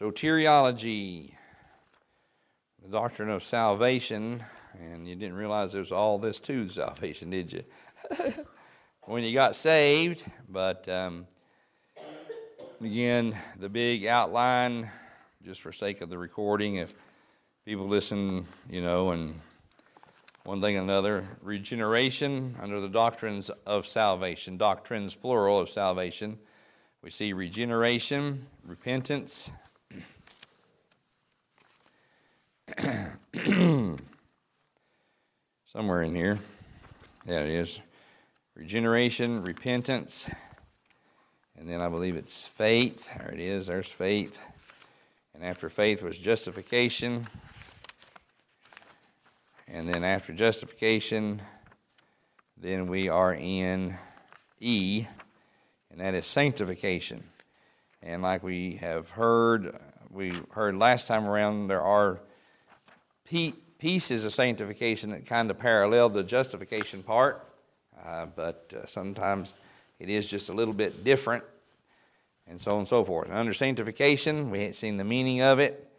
Soteriology, the doctrine of salvation, and you didn't realize there's all this to salvation, did you? when you got saved, but um, again, the big outline, just for sake of the recording, if people listen, you know, and one thing and another, regeneration under the doctrines of salvation, doctrines plural of salvation. We see regeneration, repentance, somewhere in here. Yeah, it is. Regeneration, repentance, and then I believe it's faith. There it is. There's faith. And after faith was justification. And then after justification, then we are in E, and that is sanctification. And like we have heard, we heard last time around, there are pieces of sanctification that kind of parallel the justification part, uh, but uh, sometimes it is just a little bit different, and so on and so forth. And under sanctification, we ain't seen the meaning of it,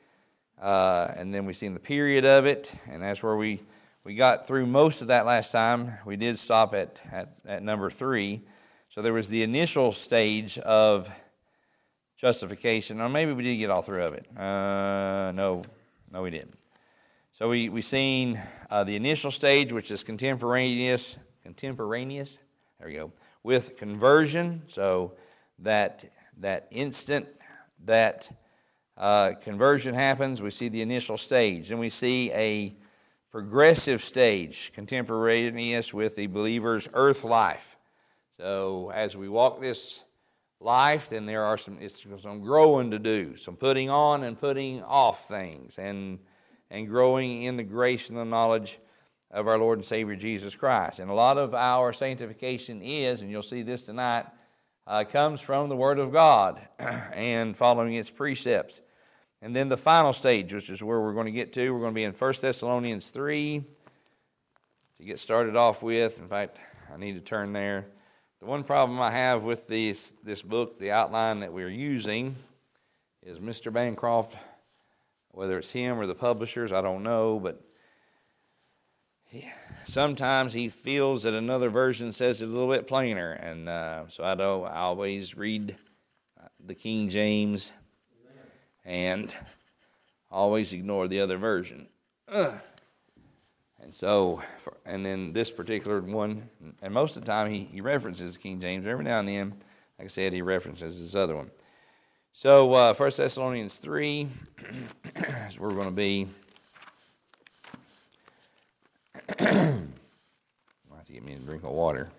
uh, and then we've seen the period of it, and that's where we, we got through most of that last time. We did stop at, at, at number three. So there was the initial stage of justification, or maybe we did get all through of it. Uh, no, no, we didn't. So we we seen uh, the initial stage, which is contemporaneous, contemporaneous. There we go with conversion. So that that instant that uh, conversion happens, we see the initial stage, and we see a progressive stage, contemporaneous with the believer's earth life. So as we walk this life, then there are some some growing to do, some putting on and putting off things, and and growing in the grace and the knowledge of our Lord and Savior Jesus Christ. And a lot of our sanctification is, and you'll see this tonight, uh, comes from the Word of God and following its precepts. And then the final stage, which is where we're going to get to, we're going to be in 1 Thessalonians 3 to get started off with. In fact, I need to turn there. The one problem I have with this, this book, the outline that we're using, is Mr. Bancroft whether it's him or the publishers, I don't know, but he, sometimes he feels that another version says it a little bit plainer, and uh, so I don't. I always read the King James, and always ignore the other version. Ugh. And so, and then this particular one, and most of the time he, he references the King James. Every now and then, like I said, he references this other one. So, uh, 1 Thessalonians 3 is where we're going to be. I have to get me a drink of water.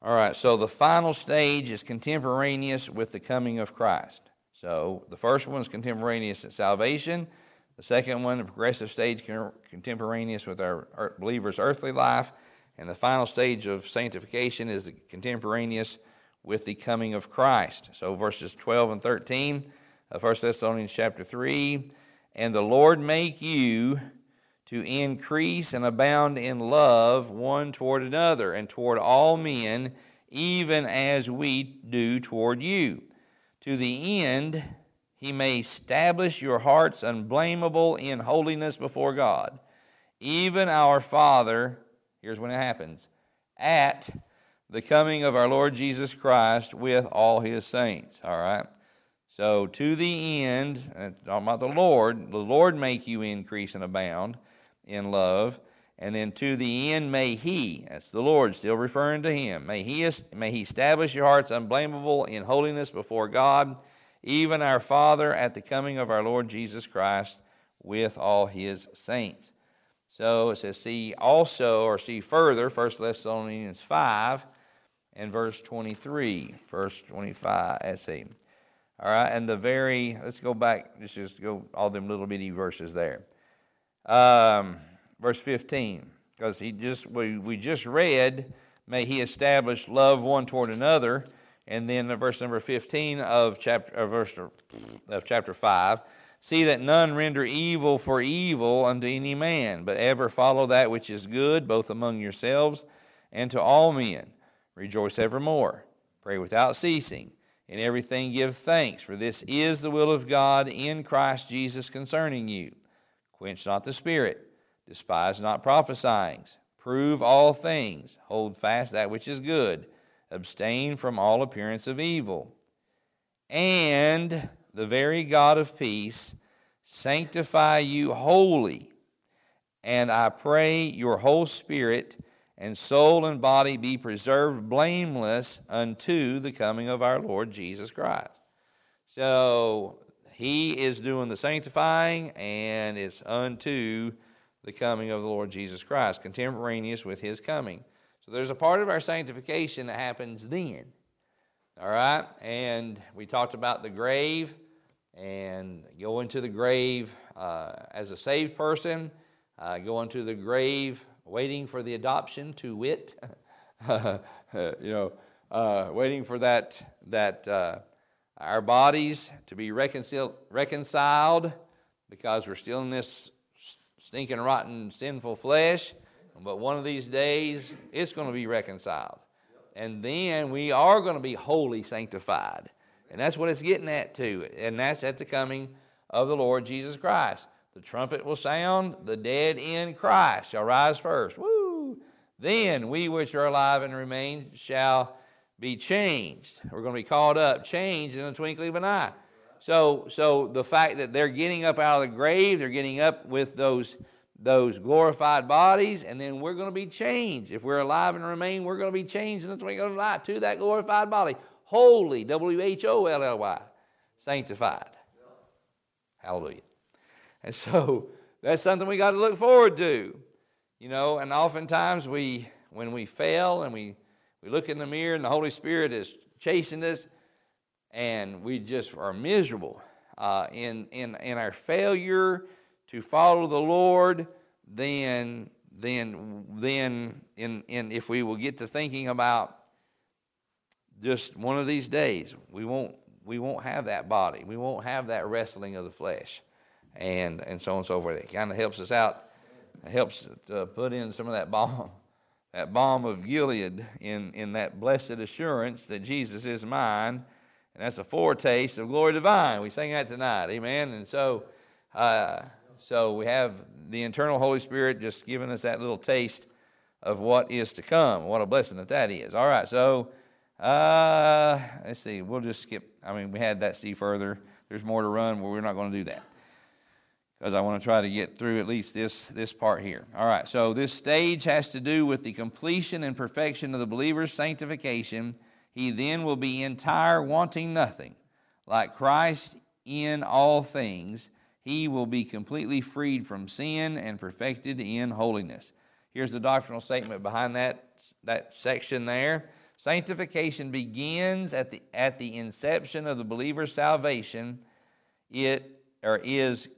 All right, so the final stage is contemporaneous with the coming of Christ. So the first one is contemporaneous at salvation. The second one, the progressive stage contemporaneous with our believer's earthly life. And the final stage of sanctification is the contemporaneous with the coming of Christ. So verses 12 and 13 of 1 Thessalonians chapter 3. And the Lord make you to increase and abound in love one toward another and toward all men, even as we do toward you, to the end he may establish your hearts unblameable in holiness before God. Even our Father, here's when it happens, at the coming of our Lord Jesus Christ with all his saints. All right? So, to the end, talking about the Lord, the Lord make you increase and abound in love. And then to the end, may He, that's the Lord, still referring to Him, may He, may he establish your hearts unblameable in holiness before God even our Father at the coming of our Lord Jesus Christ with all his saints. So it says, see also, or see further, 1 Thessalonians 5 and verse 23. Verse 25, let's see. All right, and the very, let's go back, let's just go all them little bitty verses there. Um, verse 15, because he just, we, we just read, may he establish love one toward another and then verse number 15 of chapter, of verse of chapter 5 See that none render evil for evil unto any man, but ever follow that which is good, both among yourselves and to all men. Rejoice evermore. Pray without ceasing. In everything give thanks, for this is the will of God in Christ Jesus concerning you. Quench not the spirit, despise not prophesying. Prove all things, hold fast that which is good, abstain from all appearance of evil. And the very God of peace sanctify you wholly. And I pray your whole spirit and soul and body be preserved blameless unto the coming of our Lord Jesus Christ. So he is doing the sanctifying, and it's unto the coming of the Lord Jesus Christ, contemporaneous with his coming. So there's a part of our sanctification that happens then. All right? And we talked about the grave and going to the grave uh, as a saved person, uh, going to the grave waiting for the adoption to wit, you know, uh, waiting for that, that uh, our bodies to be reconciled, reconciled because we're still in this stinking, rotten, sinful flesh. But one of these days, it's going to be reconciled. And then we are going to be wholly sanctified. And that's what it's getting at, too. And that's at the coming of the Lord Jesus Christ. The trumpet will sound, the dead in Christ shall rise first. Woo! Then we which are alive and remain shall be changed. We're going to be called up, changed in the twinkling of an eye. So, so the fact that they're getting up out of the grave, they're getting up with those, those glorified bodies, and then we're going to be changed. If we're alive and remain, we're going to be changed in the twinkling of an to that glorified body. Holy, W H O L L Y, sanctified. Hallelujah. And so that's something we got to look forward to. You know, and oftentimes we, when we fail and we, we look in the mirror and the Holy Spirit is chasing us, and we just are miserable uh, in, in, in our failure to follow the Lord, then, then, then in, in, if we will get to thinking about just one of these days, we won't, we won't have that body. We won't have that wrestling of the flesh and, and so on and so forth. It kind of helps us out. It helps to put in some of that balm, that balm of Gilead in, in that blessed assurance that Jesus is mine and that's a foretaste of glory divine. We sang that tonight, amen. And so, uh, so we have the internal Holy Spirit just giving us that little taste of what is to come. What a blessing that that is. All right, so uh, let's see. We'll just skip. I mean, we had that see further. There's more to run, but we're not going to do that because I want to try to get through at least this this part here. All right. So this stage has to do with the completion and perfection of the believer's sanctification he then will be entire, wanting nothing. Like Christ in all things, he will be completely freed from sin and perfected in holiness. Here's the doctrinal statement behind that, that section there. Sanctification begins at the, at the inception of the believer's salvation. It or is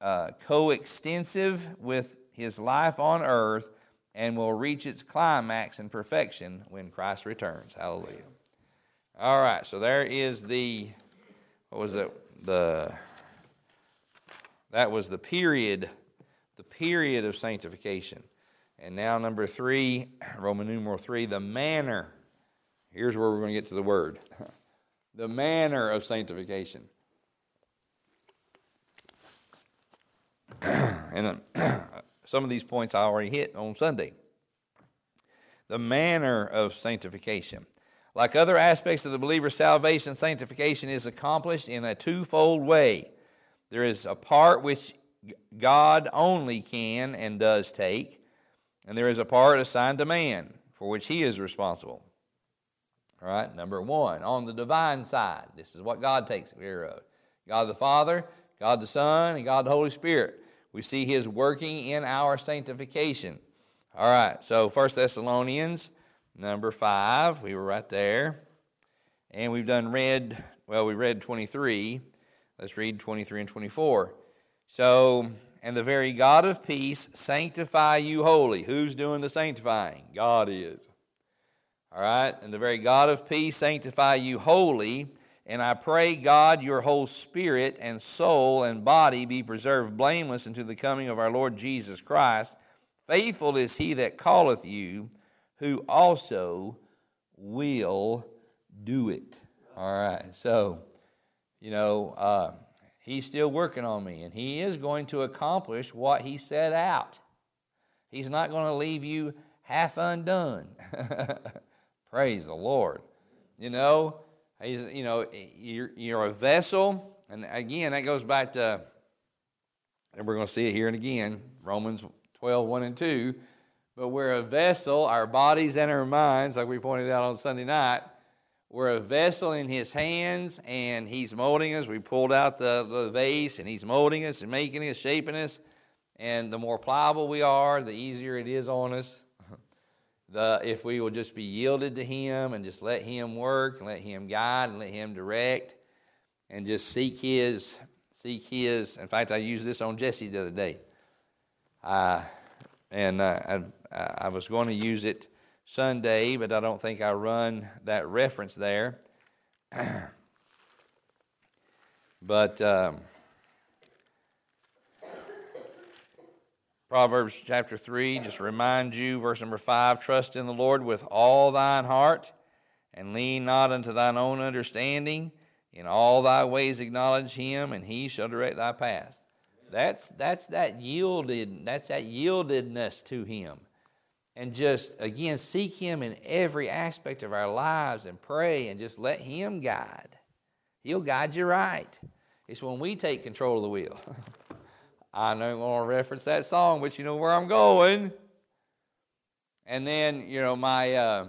uh, coextensive with his life on earth and will reach its climax and perfection when Christ returns. Hallelujah. All right, so there is the, what was it? The, that was the period, the period of sanctification. And now, number three, Roman numeral three, the manner. Here's where we're going to get to the word the manner of sanctification. and some of these points I already hit on Sunday. The manner of sanctification. Like other aspects of the believer's salvation, sanctification is accomplished in a twofold way. There is a part which God only can and does take, and there is a part assigned to man for which he is responsible. All right, number one, on the divine side, this is what God takes care of God the Father, God the Son, and God the Holy Spirit. We see his working in our sanctification. All right, so First Thessalonians number 5. We were right there. And we've done read, well, we read 23. Let's read 23 and 24. So, and the very God of peace sanctify you wholly. Who's doing the sanctifying? God is. All right? And the very God of peace sanctify you wholly, And I pray, God, your whole spirit and soul and body be preserved blameless unto the coming of our Lord Jesus Christ. Faithful is he that calleth you, who also will do it. All right. So, you know, uh, he's still working on me, and he is going to accomplish what he set out. He's not going to leave you half undone. Praise the Lord. You know, he's, you know, you're, you're a vessel, and again, that goes back to, and we're going to see it here and again, Romans 12, 1 and 2. But we're a vessel, our bodies and our minds, like we pointed out on Sunday night, we're a vessel in his hands and he's molding us. We pulled out the, the vase and he's molding us and making us, shaping us. And the more pliable we are, the easier it is on us. The, if we will just be yielded to him and just let him work and let him guide and let him direct and just seek his, seek his. In fact, I used this on Jesse the other day. Uh, and uh, I, I was going to use it Sunday, but I don't think I run that reference there. but um, Proverbs chapter 3 just remind you, verse number 5 Trust in the Lord with all thine heart, and lean not unto thine own understanding. In all thy ways acknowledge him, and he shall direct thy path. That's, that's that yielded, that's that yieldedness to him and just again seek him in every aspect of our lives and pray and just let him guide. He'll guide you right. It's when we take control of the wheel. I don't want to reference that song but you know where i'm going. And then you know my uh,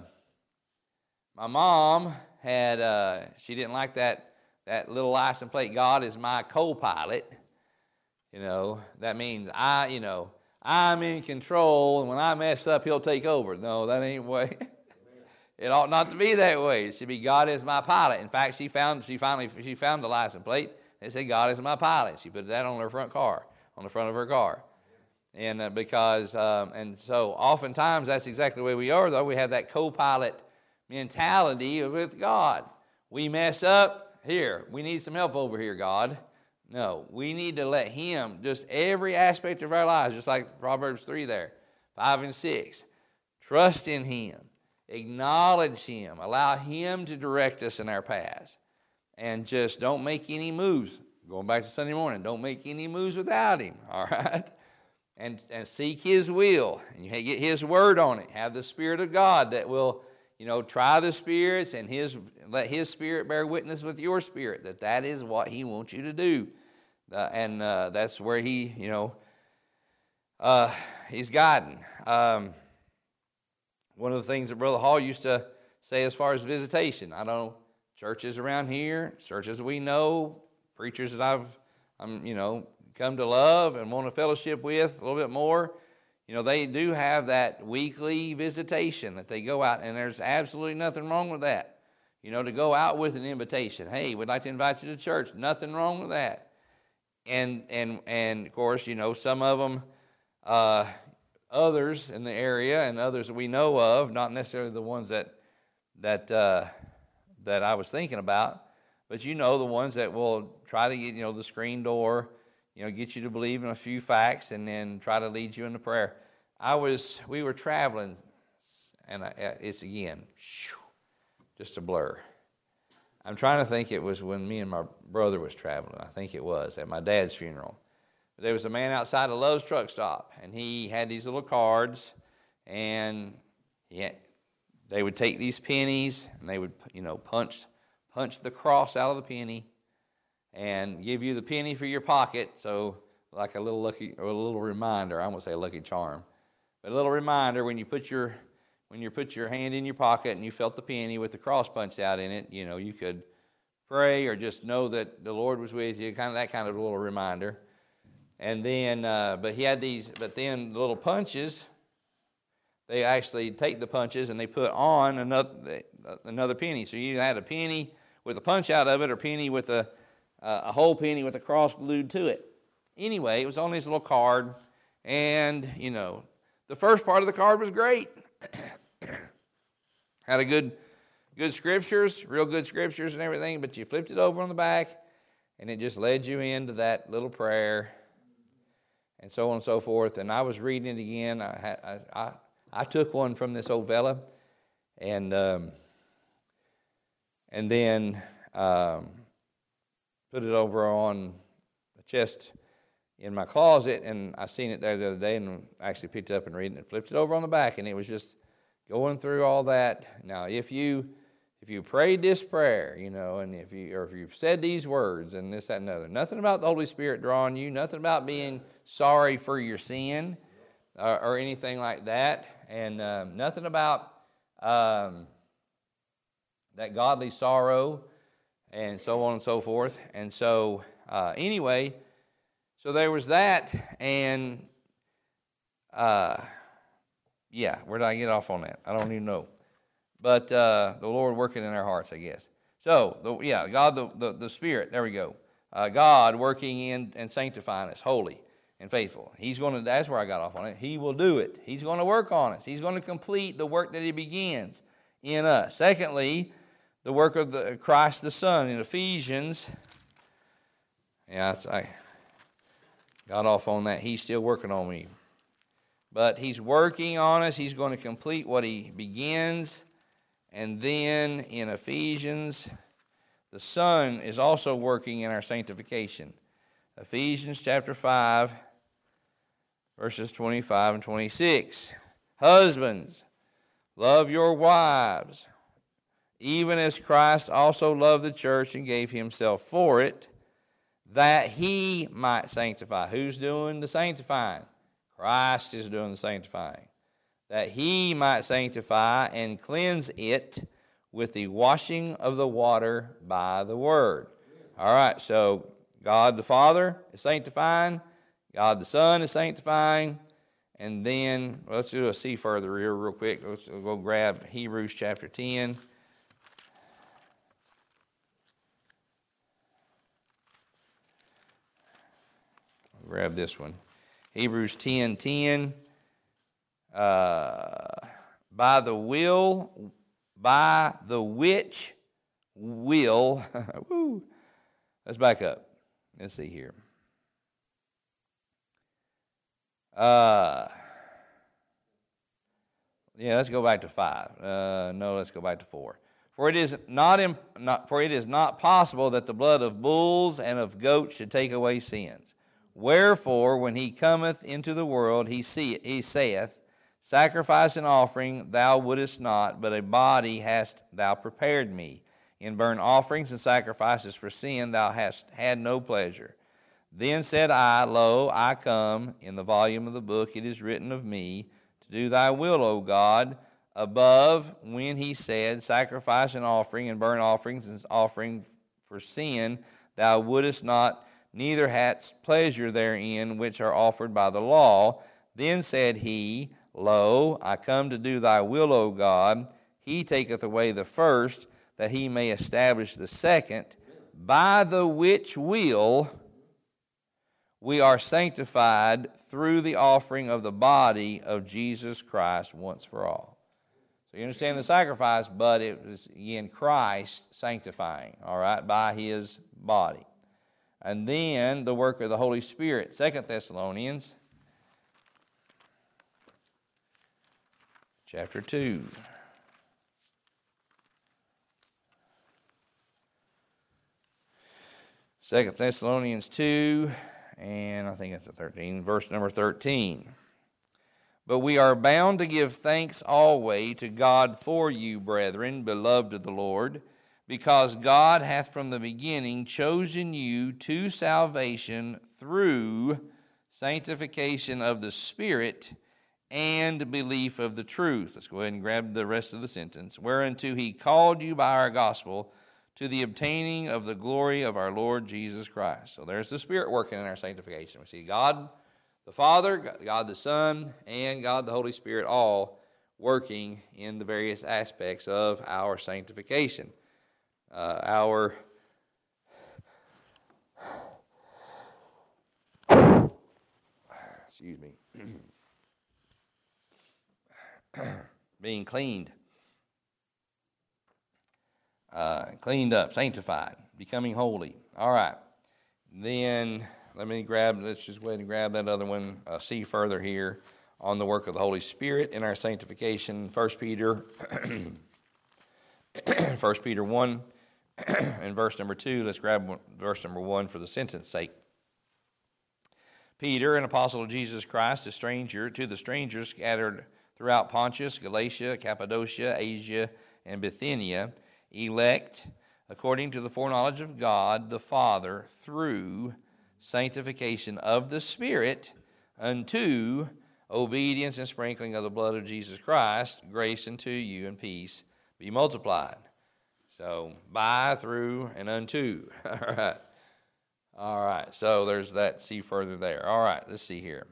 my mom had uh, she didn't like that that little license plate god is my co-pilot. You know that means i you know I'm in control, and when I mess up, he'll take over. No, that ain't way. it ought not to be that way. It should be God is my pilot. In fact, she found she finally she found the license plate. They said God is my pilot. She put that on her front car, on the front of her car, and uh, because um, and so oftentimes that's exactly the way we are. Though we have that co-pilot mentality with God. We mess up here. We need some help over here, God. No, we need to let Him, just every aspect of our lives, just like Proverbs 3 there, 5 and 6. Trust in Him, acknowledge Him, allow Him to direct us in our paths, and just don't make any moves. Going back to Sunday morning, don't make any moves without Him, all right? And, and seek His will, and you get His word on it. Have the Spirit of God that will, you know, try the spirits and His let His Spirit bear witness with your spirit that that is what He wants you to do. Uh, and uh, that's where he, you know, uh, he's gotten. Um, one of the things that Brother Hall used to say as far as visitation, I don't know, churches around here, churches we know, preachers that I've, I'm, you know, come to love and want to fellowship with a little bit more, you know, they do have that weekly visitation that they go out, and there's absolutely nothing wrong with that. You know, to go out with an invitation. Hey, we'd like to invite you to church. Nothing wrong with that and and and of course, you know, some of them, uh, others in the area, and others we know of, not necessarily the ones that that uh, that I was thinking about, but you know, the ones that will try to get you know the screen door, you know, get you to believe in a few facts, and then try to lead you into prayer. I was, we were traveling, and I, it's again, just a blur. I'm trying to think it was when me and my brother was traveling. I think it was at my dad's funeral. There was a man outside of Love's truck stop, and he had these little cards, and he they would take these pennies and they would, you know, punch punch the cross out of the penny, and give you the penny for your pocket. So like a little lucky or a little reminder. I won't say a lucky charm, but a little reminder when you put your when you put your hand in your pocket and you felt the penny with the cross punched out in it, you know, you could pray or just know that the Lord was with you, kind of that kind of little reminder. And then, uh, but he had these, but then the little punches, they actually take the punches and they put on another, another penny. So you had a penny with a punch out of it or penny with a, uh, a whole penny with a cross glued to it. Anyway, it was on this little card, and, you know, the first part of the card was great. had a good good scriptures, real good scriptures and everything, but you flipped it over on the back and it just led you into that little prayer and so on and so forth. And I was reading it again. I, I, I, I took one from this old fella and, um, and then um, put it over on the chest in my closet, and I seen it there the other day, and actually picked it up and read it, and flipped it over on the back, and it was just going through all that. Now, if you if you prayed this prayer, you know, and if you or if you've said these words and this, that, and other, nothing about the Holy Spirit drawing you, nothing about being sorry for your sin or, or anything like that, and um, nothing about um, that godly sorrow and so on and so forth. And so, uh, anyway, so there was that, and uh, yeah, where did I get off on that? I don't even know. But uh, the Lord working in our hearts, I guess. So, the, yeah, God, the, the, the Spirit, there we go. Uh, God working in and sanctifying us, holy and faithful. He's going to, that's where I got off on it. He will do it. He's going to work on us. He's going to complete the work that He begins in us. Secondly, the work of the Christ the Son in Ephesians. Yeah, I, got off on that. He's still working on me. But he's working on us. He's going to complete what he begins. And then in Ephesians, the Son is also working in our sanctification. Ephesians chapter 5, verses 25 and 26. Husbands, love your wives, even as Christ also loved the church and gave himself for it that he might sanctify. Who's doing the sanctifying? Christ is doing the sanctifying. That he might sanctify and cleanse it with the washing of the water by the word. All right, so God the Father is sanctifying, God the Son is sanctifying, and then let's do a see further here real quick. Let's go grab Hebrews chapter 10. grab this one. Hebrews 10 10. Uh, by the will, by the which will, woo, let's back up. Let's see here. Uh, yeah, let's go back to five. Uh, no, let's go back to four. For it is not, imp- not, for it is not possible that the blood of bulls and of goats should take away sins. Wherefore, when he cometh into the world, he, see, he saith, Sacrifice and offering thou wouldest not, but a body hast thou prepared me. In burnt offerings and sacrifices for sin thou hast had no pleasure. Then said I, Lo, I come. In the volume of the book it is written of me, to do thy will, O God. Above, when he said, Sacrifice and offering and burnt offerings and offering for sin thou wouldest not neither hadst pleasure therein which are offered by the law. Then said he, Lo, I come to do thy will, O God. He taketh away the first, that he may establish the second, by the which will we are sanctified through the offering of the body of Jesus Christ once for all. So you understand the sacrifice, but it was again Christ sanctifying, all right, by his body and then the work of the Holy Spirit. Second Thessalonians chapter 2. Second Thessalonians 2, and I think that's the 13, verse number 13. But we are bound to give thanks always to God for you, brethren, beloved of the Lord because God hath from the beginning chosen you to salvation through sanctification of the Spirit and belief of the truth. Let's go ahead and grab the rest of the sentence. Whereunto he called you by our gospel to the obtaining of the glory of our Lord Jesus Christ. So there's the Spirit working in our sanctification. We see God the Father, God the Son, and God the Holy Spirit all working in the various aspects of our sanctification uh, our excuse me being cleaned uh, cleaned up, sanctified, becoming holy. All right. Then let me grab, let's just go ahead and grab that other one, uh, see further here on the work of the Holy Spirit in our sanctification. 1 Peter, 1 Peter 1 and verse number 2. Let's grab verse number 1 for the sentence sake. Peter, an apostle of Jesus Christ, a stranger to the strangers scattered throughout Pontus, Galatia, Cappadocia, Asia, and Bithynia, elect according to the foreknowledge of God the Father through sanctification of the Spirit unto obedience and sprinkling of the blood of Jesus Christ, grace unto you and peace be multiplied. So, by, through, and unto. All right. All right. So, there's that. See further there. All right. Let's see here.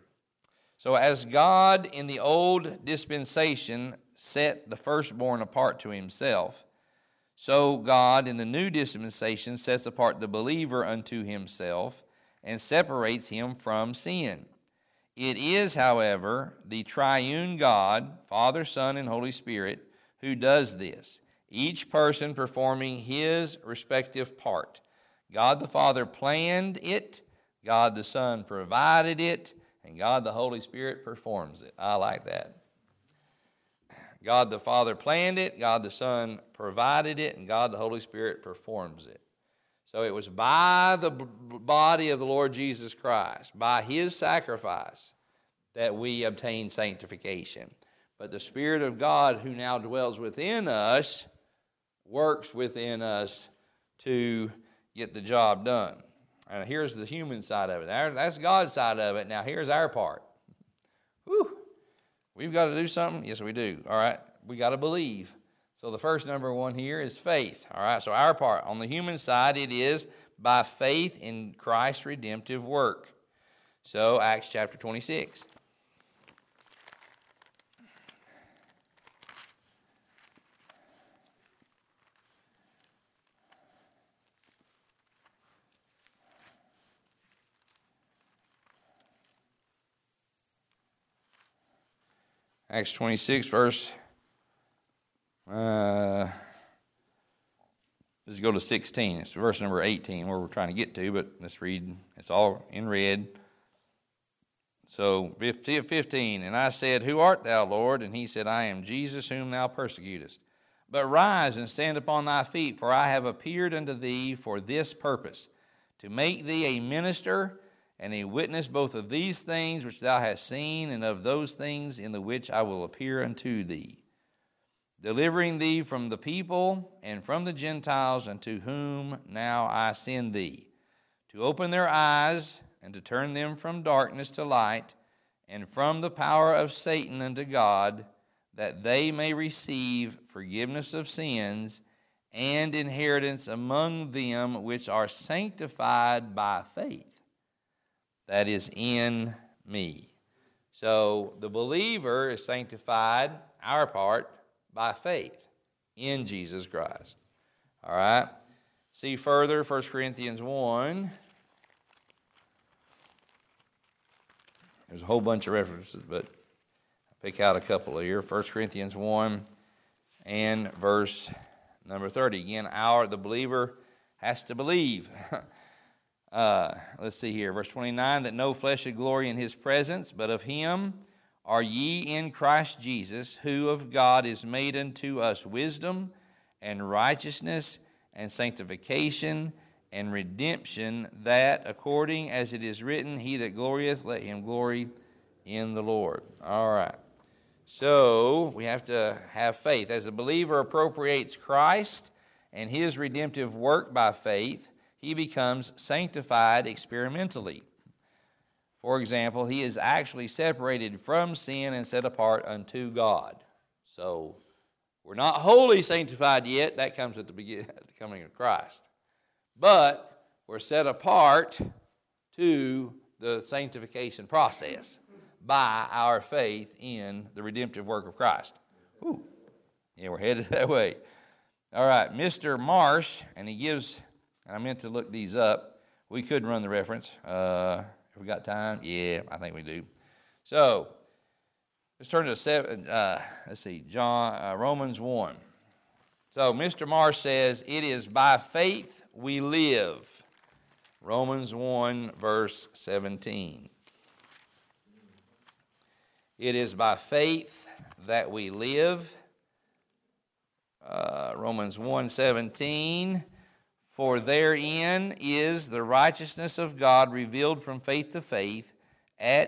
So, as God in the old dispensation set the firstborn apart to himself, so God in the new dispensation sets apart the believer unto himself and separates him from sin. It is, however, the triune God, Father, Son, and Holy Spirit, who does this, each person performing his respective part. God the Father planned it, God the Son provided it, and God the Holy Spirit performs it. I like that. God the Father planned it, God the Son provided it, and God the Holy Spirit performs it. So it was by the body of the Lord Jesus Christ, by his sacrifice, that we obtain sanctification. But the Spirit of God, who now dwells within us, works within us to get the job done. And here's the human side of it. That's God's side of it. Now, here's our part. Whew. We've got to do something? Yes, we do. All right. We got to believe. So the first number one here is faith. All right, so our part. On the human side, it is by faith in Christ's redemptive work. So, Acts chapter 26. Acts 26, verse uh, let's go to 16. It's verse number 18 where we're trying to get to, but let's read. It's all in red. So 15, and I said, Who art thou, Lord? And he said, I am Jesus whom thou persecutest. But rise and stand upon thy feet, for I have appeared unto thee for this purpose, to make thee a minister and a witness both of these things which thou hast seen, and of those things in the which I will appear unto thee delivering thee from the people and from the Gentiles, unto whom now I send thee, to open their eyes and to turn them from darkness to light, and from the power of Satan unto God, that they may receive forgiveness of sins and inheritance among them which are sanctified by faith. That is in me. So the believer is sanctified, our part, by faith in Jesus Christ. All right? See further, 1 Corinthians 1. There's a whole bunch of references, but I'll pick out a couple here. 1 Corinthians 1 and verse number 30. Again, our, the believer, has to believe. uh, let's see here. Verse 29 that no flesh should glory in his presence, but of him are ye in Christ Jesus, who of God is made unto us wisdom and righteousness and sanctification and redemption, that according as it is written, He that glorieth, let him glory in the Lord. All right. So we have to have faith. As a believer appropriates Christ and his redemptive work by faith, he becomes sanctified experimentally. For example, he is actually separated from sin and set apart unto God. So we're not wholly sanctified yet. That comes at the beginning, at the coming of Christ. But we're set apart to the sanctification process by our faith in the redemptive work of Christ. Ooh. Yeah, we're headed that way. All right, Mr. Marsh, and he gives, I meant to look these up. We could run the reference. Uh, have we got time? Yeah, I think we do. So let's turn to seven. Uh, let's see, John uh, Romans one. So Mr. Marsh says, It is by faith we live. Romans 1, verse 17. It is by faith that we live. Uh, Romans 1 17. For therein is the righteousness of God revealed from faith to faith, as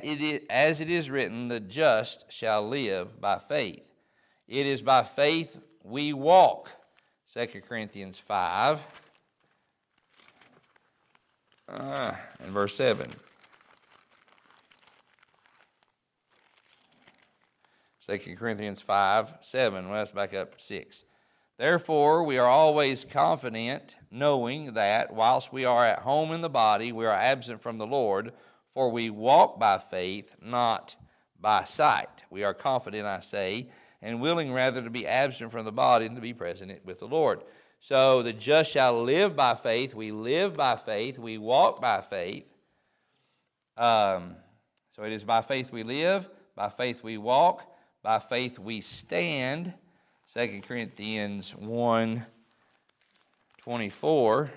it is written, the just shall live by faith. It is by faith we walk. 2 Corinthians 5 uh, and verse 7. 2 Corinthians 5 7. Well, let's back up 6. Therefore, we are always confident, knowing that whilst we are at home in the body, we are absent from the Lord, for we walk by faith, not by sight. We are confident, I say, and willing rather to be absent from the body than to be present with the Lord. So the just shall live by faith. We live by faith. We walk by faith. Um, so it is by faith we live, by faith we walk, by faith we stand. 2 Corinthians 1 24.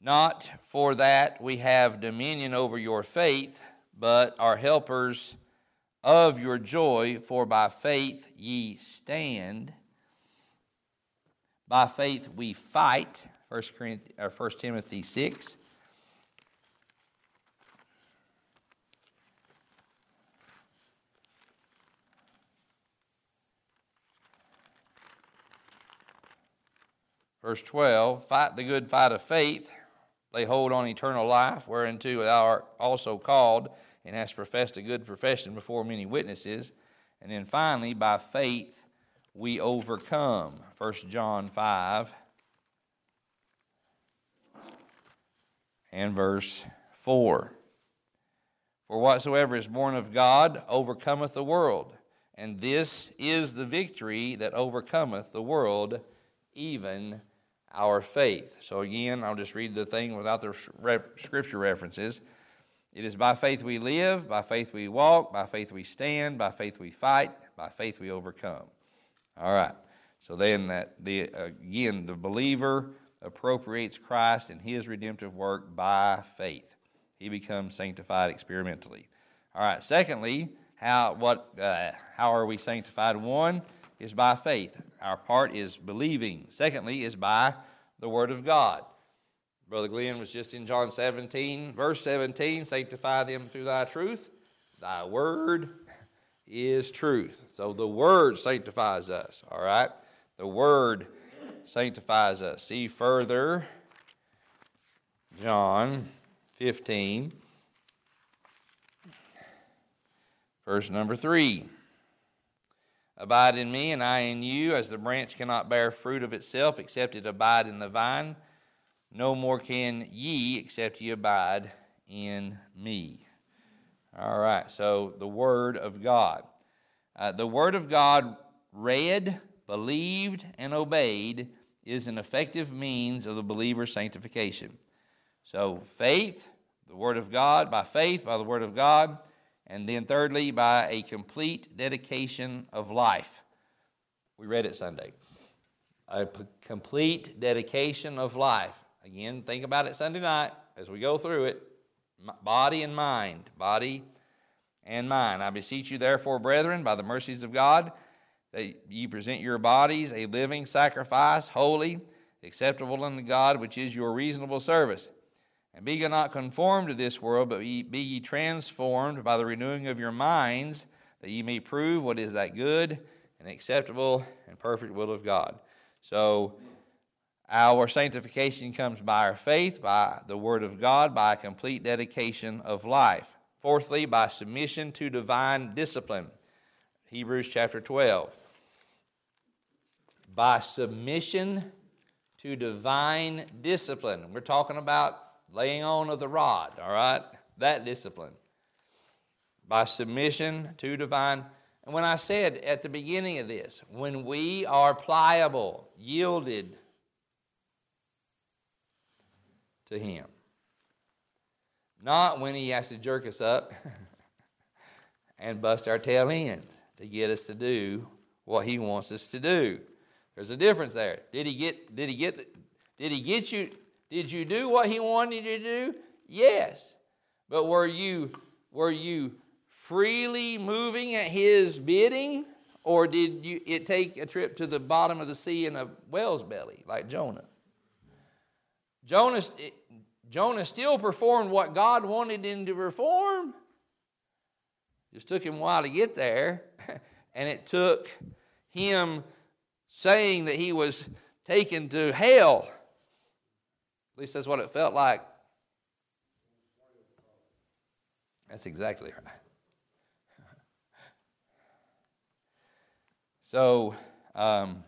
Not for that we have dominion over your faith, but are helpers of your joy, for by faith ye stand. By faith we fight. 1, Corinthians, or 1 Timothy 6. Verse 12 Fight the good fight of faith, lay hold on eternal life, whereunto thou art also called and has professed a good profession before many witnesses. And then finally, by faith we overcome. 1 John 5 and verse 4. For whatsoever is born of God overcometh the world, and this is the victory that overcometh the world, even our faith. So again, I'll just read the thing without the scripture references. It is by faith we live, by faith we walk, by faith we stand, by faith we fight, by faith we overcome. All right. So then that the again the believer appropriates Christ and his redemptive work by faith. He becomes sanctified experimentally. All right. Secondly, how what uh, how are we sanctified? One is by faith. Our part is believing. Secondly is by the word of God. Brother Glenn was just in John 17, verse 17 sanctify them through thy truth. Thy word is truth. So the word sanctifies us, all right? The word sanctifies us. See further, John 15, verse number 3. Abide in me, and I in you, as the branch cannot bear fruit of itself except it abide in the vine no more can ye except ye abide in me. All right, so the Word of God. Uh, the Word of God, read, believed, and obeyed, is an effective means of the believer's sanctification. So, faith, the Word of God, by faith, by the Word of God, and then thirdly, by a complete dedication of life. We read it Sunday. A p- complete dedication of life. Again, think about it Sunday night as we go through it. Body and mind. Body and mind. I beseech you, therefore, brethren, by the mercies of God, that ye present your bodies a living sacrifice, holy, acceptable unto God, which is your reasonable service. And be ye not conformed to this world, but be ye transformed by the renewing of your minds, that ye may prove what is that good and acceptable and perfect will of God. So, our sanctification comes by our faith, by the Word of God, by a complete dedication of life. Fourthly, by submission to divine discipline. Hebrews chapter 12. By submission to divine discipline. We're talking about laying on of the rod, all right? That discipline. By submission to divine. And when I said at the beginning of this, when we are pliable, yielded, to Him. Not when He has to jerk us up and bust our tail ends to get us to do what he wants us to do. There's a difference there. Did he get did he get did he get you did you do what he wanted you to do? Yes. But were you were you freely moving at his bidding or did you it take a trip to the bottom of the sea in a whale's belly like Jonah? Jonah Jonah still performed what God wanted him to perform. Just took him a while to get there, and it took him saying that he was taken to hell. At least that's what it felt like. That's exactly right. So, um,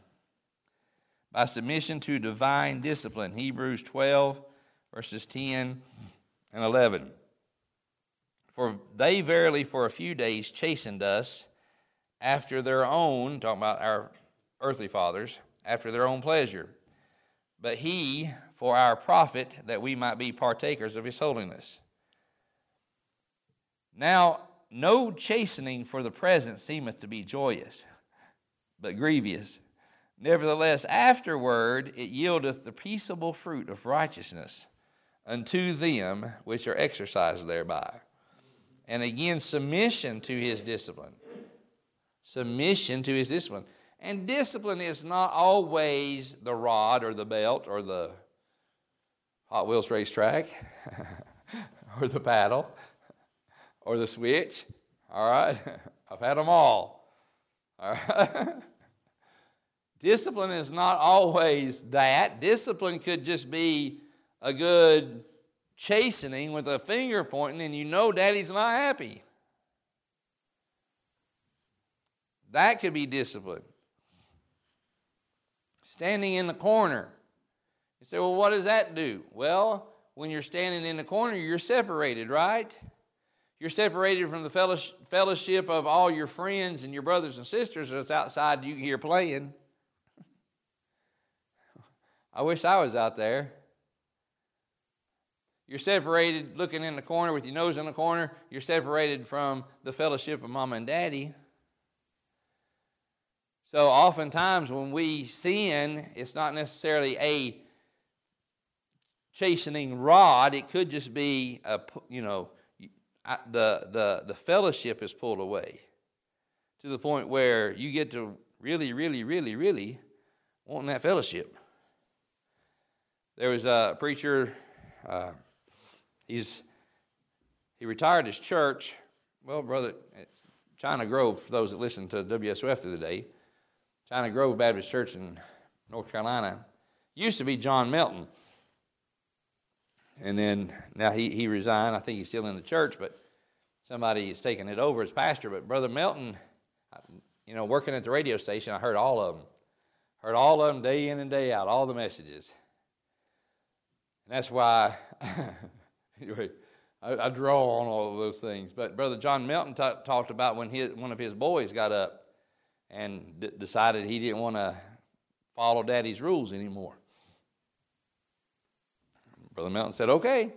by submission to divine discipline, Hebrews 12, verses 10 and 11. For they verily for a few days chastened us after their own, talking about our earthly fathers, after their own pleasure. But he for our profit, that we might be partakers of his holiness. Now, no chastening for the present seemeth to be joyous, but grievous. Nevertheless, afterward it yieldeth the peaceable fruit of righteousness unto them which are exercised thereby. And again, submission to his discipline. Submission to his discipline. And discipline is not always the rod or the belt or the Hot Wheels racetrack or the paddle or the switch. All right? I've had them all. All right? Discipline is not always that. Discipline could just be a good chastening with a finger pointing, and you know daddy's not happy. That could be discipline. Standing in the corner. You say, well, what does that do? Well, when you're standing in the corner, you're separated, right? You're separated from the fellowship of all your friends and your brothers and sisters that's outside you hear playing. I wish I was out there. You're separated looking in the corner with your nose in the corner. You're separated from the fellowship of mom and daddy. So, oftentimes when we sin, it's not necessarily a chastening rod, it could just be, a, you know, the, the, the fellowship is pulled away to the point where you get to really, really, really, really wanting that fellowship. There was a preacher, uh, he's, he retired his church. Well, brother, China Grove, for those that listen to WSOF the day, China Grove Baptist Church in North Carolina, used to be John Melton. And then now he, he resigned. I think he's still in the church, but somebody is taking it over as pastor. But Brother Melton, you know, working at the radio station, I heard all of them. Heard all of them day in and day out, all the messages. And that's why, anyway, I, I, draw on all of those things. But Brother John Melton t- talked about when his, one of his boys got up and d- decided he didn't want to follow daddy's rules anymore. Brother Melton said, Okay,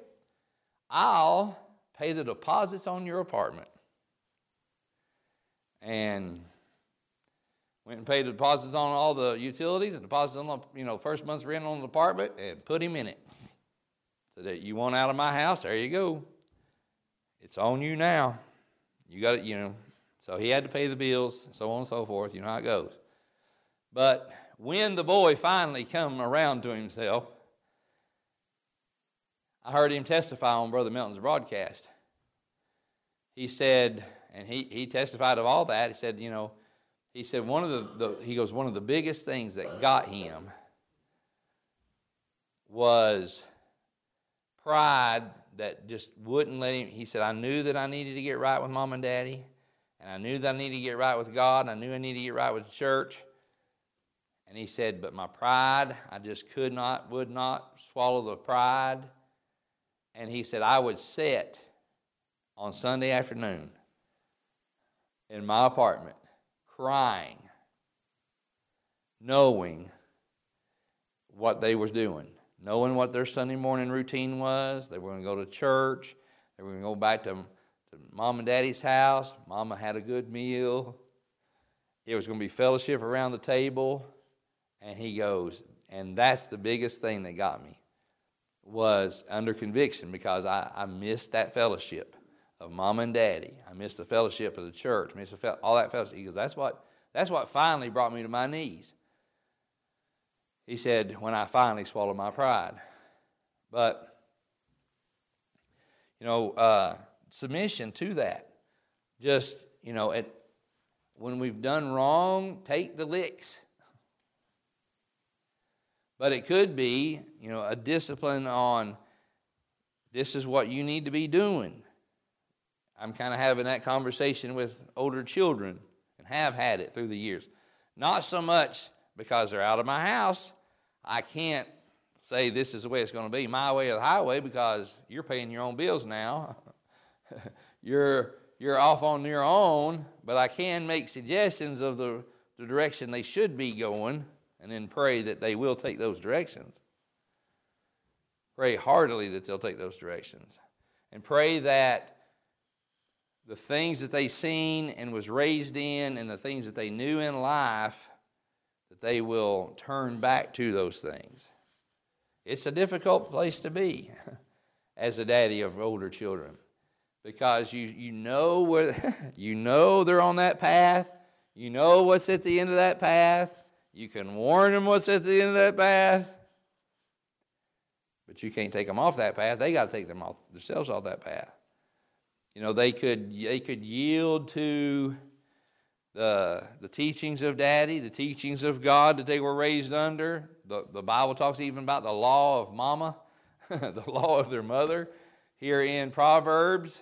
I'll pay the deposits on your apartment. And went and paid the deposits on all the utilities and deposits on the you know first month's rent on the apartment and put him in it. So that you want out of my house, there you go. It's on you now. You got it, you know. So he had to pay the bills, so on and so forth. You know how it goes. But when the boy finally come around to himself, I heard him testify on Brother Melton's broadcast. He said, and he, he testified of all that. He said, you know, he said one of the, the he goes, one of the biggest things that got him was pride that just wouldn't let him. He said, I knew that I needed to get right with mom and daddy, and I knew that I needed to get right with God, and I knew I needed to get right with the church. And he said, but my pride, I just could not, would not swallow the pride and he said, I would sit on Sunday afternoon in my apartment crying, knowing what they were doing, knowing what their Sunday morning routine was. They were going to go to church, they were going to go back to, to mom and daddy's house. Mama had a good meal. it was going to be fellowship around the table. And he goes, and that's the biggest thing that got me was under conviction because I, I missed that fellowship of mom and daddy. I missed the fellowship of the church. I missed all that fellowship. He goes, that's what, that's what finally brought me to my knees. He said, when I finally swallowed my pride. But, you know, uh, submission to that. Just, you know, at, when we've done wrong, take the licks. But it could be, you know, a discipline on this is what you need to be doing. I'm kind of having that conversation with older children and have had it through the years. Not so much because they're out of my house. I can't say this is the way it's going to be, my way or the highway, because you're paying your own bills now. you're you're off on your own, but I can make suggestions of the, the direction they should be going and then pray that they will take those directions. Pray heartily that they'll take those directions. And pray that the things that they seen and was raised in and the things that they knew in life, that they will turn back to those things. It's a difficult place to be as a daddy of older children because you, you know where you know they're on that path you know what's at the end of that path you can warn them what's at the end of that path, but you can't take them off that path. They got to take them off themselves off that path. You know, they could they could yield to the the teachings of Daddy, the teachings of God that they were raised under. The the Bible talks even about the law of Mama, the law of their mother, here in Proverbs.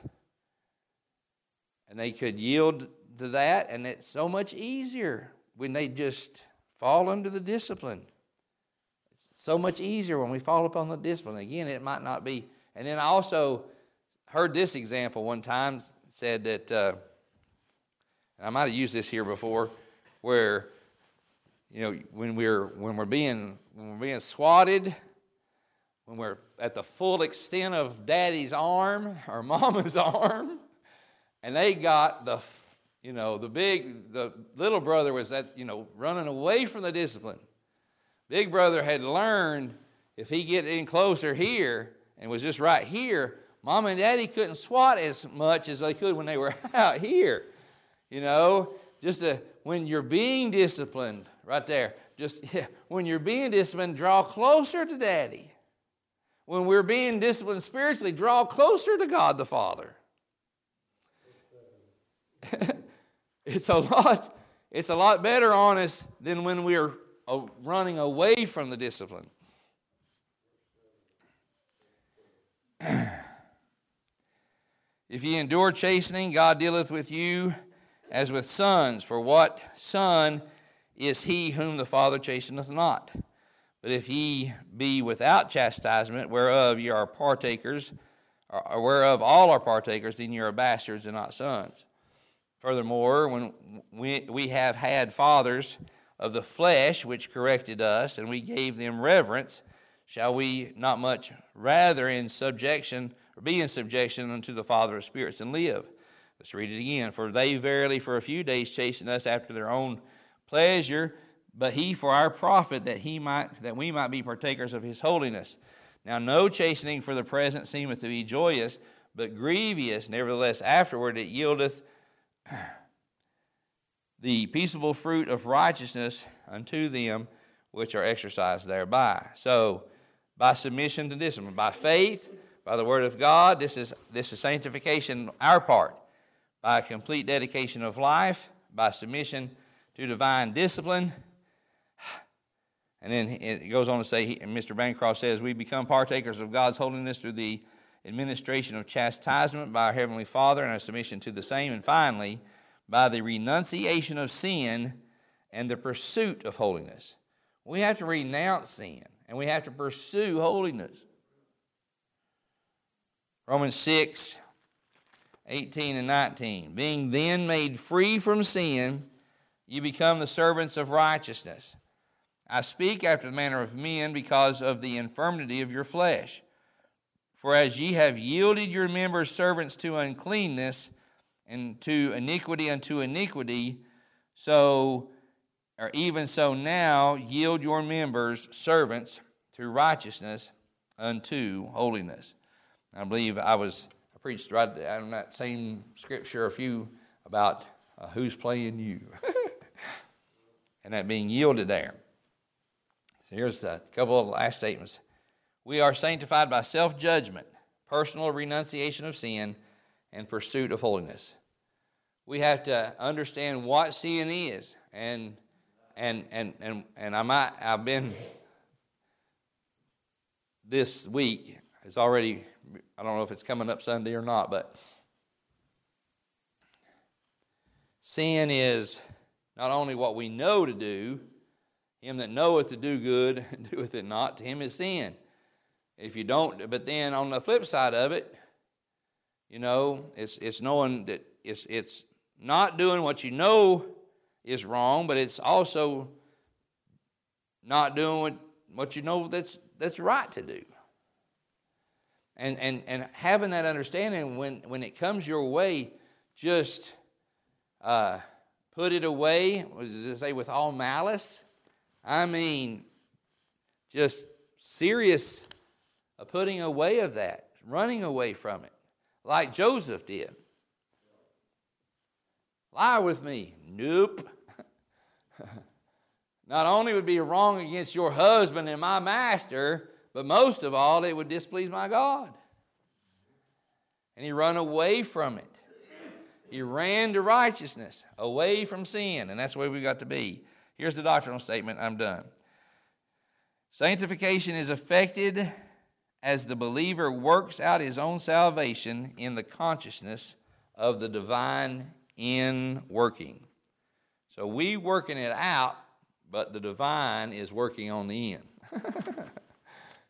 And they could yield to that, and it's so much easier when they just fall under the discipline. It's so much easier when we fall upon the discipline. Again, it might not be. And then I also heard this example one time said that, uh, I might have used this here before, where you know when we're when we're being when we're being swatted, when we're at the full extent of daddy's arm or mama's arm, and they got the you know, the big, the little brother was that, you know, running away from the discipline. Big brother had learned if he get in closer here and was just right here, mom and daddy couldn't swat as much as they could when they were out here. You know, just a, when you're being disciplined, right there, just yeah, when you're being disciplined, draw closer to daddy. When we're being disciplined spiritually, draw closer to God the Father. It's a lot, it's a lot better on us than when we're uh, running away from the discipline. if ye endure chastening, God dealeth with you as with sons. For what son is he whom the Father chasteneth not? But if ye be without chastisement, whereof ye are partakers, or whereof all are partakers, then ye are bastards and not sons. Furthermore, when we, we have had fathers of the flesh which corrected us, and we gave them reverence, shall we not much rather in subjection, or be in subjection unto the Father of spirits and live? Let's read it again. For they verily for a few days chastened us after their own pleasure, but he for our profit, that he might that we might be partakers of his holiness. Now no chastening for the present seemeth to be joyous, but grievous. Nevertheless, afterward it yieldeth the peaceable fruit of righteousness unto them which are exercised thereby. So, by submission to discipline, by faith, by the word of God, this is, this is sanctification, our part. By complete dedication of life, by submission to divine discipline. And then it goes on to say, Mr. Bancroft says, we become partakers of God's holiness through the administration of chastisement by our Heavenly Father and our submission to the same, and finally, by the renunciation of sin and the pursuit of holiness. We have to renounce sin and we have to pursue holiness. Romans 6, 18 and 19. Being then made free from sin, you become the servants of righteousness. I speak after the manner of men because of the infirmity of your flesh. For as ye have yielded your members servants to uncleanness, and to iniquity unto iniquity, So, or even so now, yield your members servants to righteousness unto holiness. I believe I was I preached right on that same scripture a few about uh, who's playing you, and that being yielded there. So here's a couple of last statements. We are sanctified by self judgment, personal renunciation of sin, and pursuit of holiness. We have to understand what sin is, and and and and and I might I've been this week It's already I don't know if it's coming up Sunday or not, but sin is not only what we know to do, him that knoweth to do good doeth it not, to him is sin. If you don't, but then on the flip side of it, you know, it's it's knowing that it's it's not doing what you know is wrong, but it's also not doing what, you know that's that's right to do. And and and having that understanding when when it comes your way, just uh, put it away. What does it say? With all malice. I mean, just serious putting away of that, running away from it, like Joseph did. Lie with me. Nope. Not only would be wrong against your husband and my master, but most of all, it would displease my God. And he run away from it. He ran to righteousness, away from sin, and that's where we got to be. Here's the doctrinal statement. I'm done. Sanctification is affected as the believer works out his own salvation in the consciousness of the divine in working. So we working it out, but the divine is working on the end.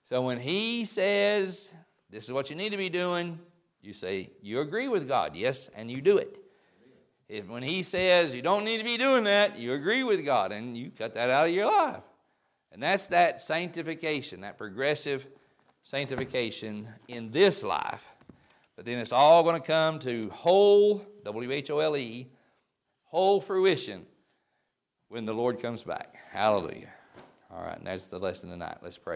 so when he says, This is what you need to be doing, you say, You agree with God, yes, and you do it. If when he says you don't need to be doing that, you agree with God and you cut that out of your life. And that's that sanctification, that progressive sanctification in this life. But then it's all going to come to whole, W H O L E, whole fruition when the Lord comes back. Hallelujah. All right, and that's the lesson tonight. Let's pray.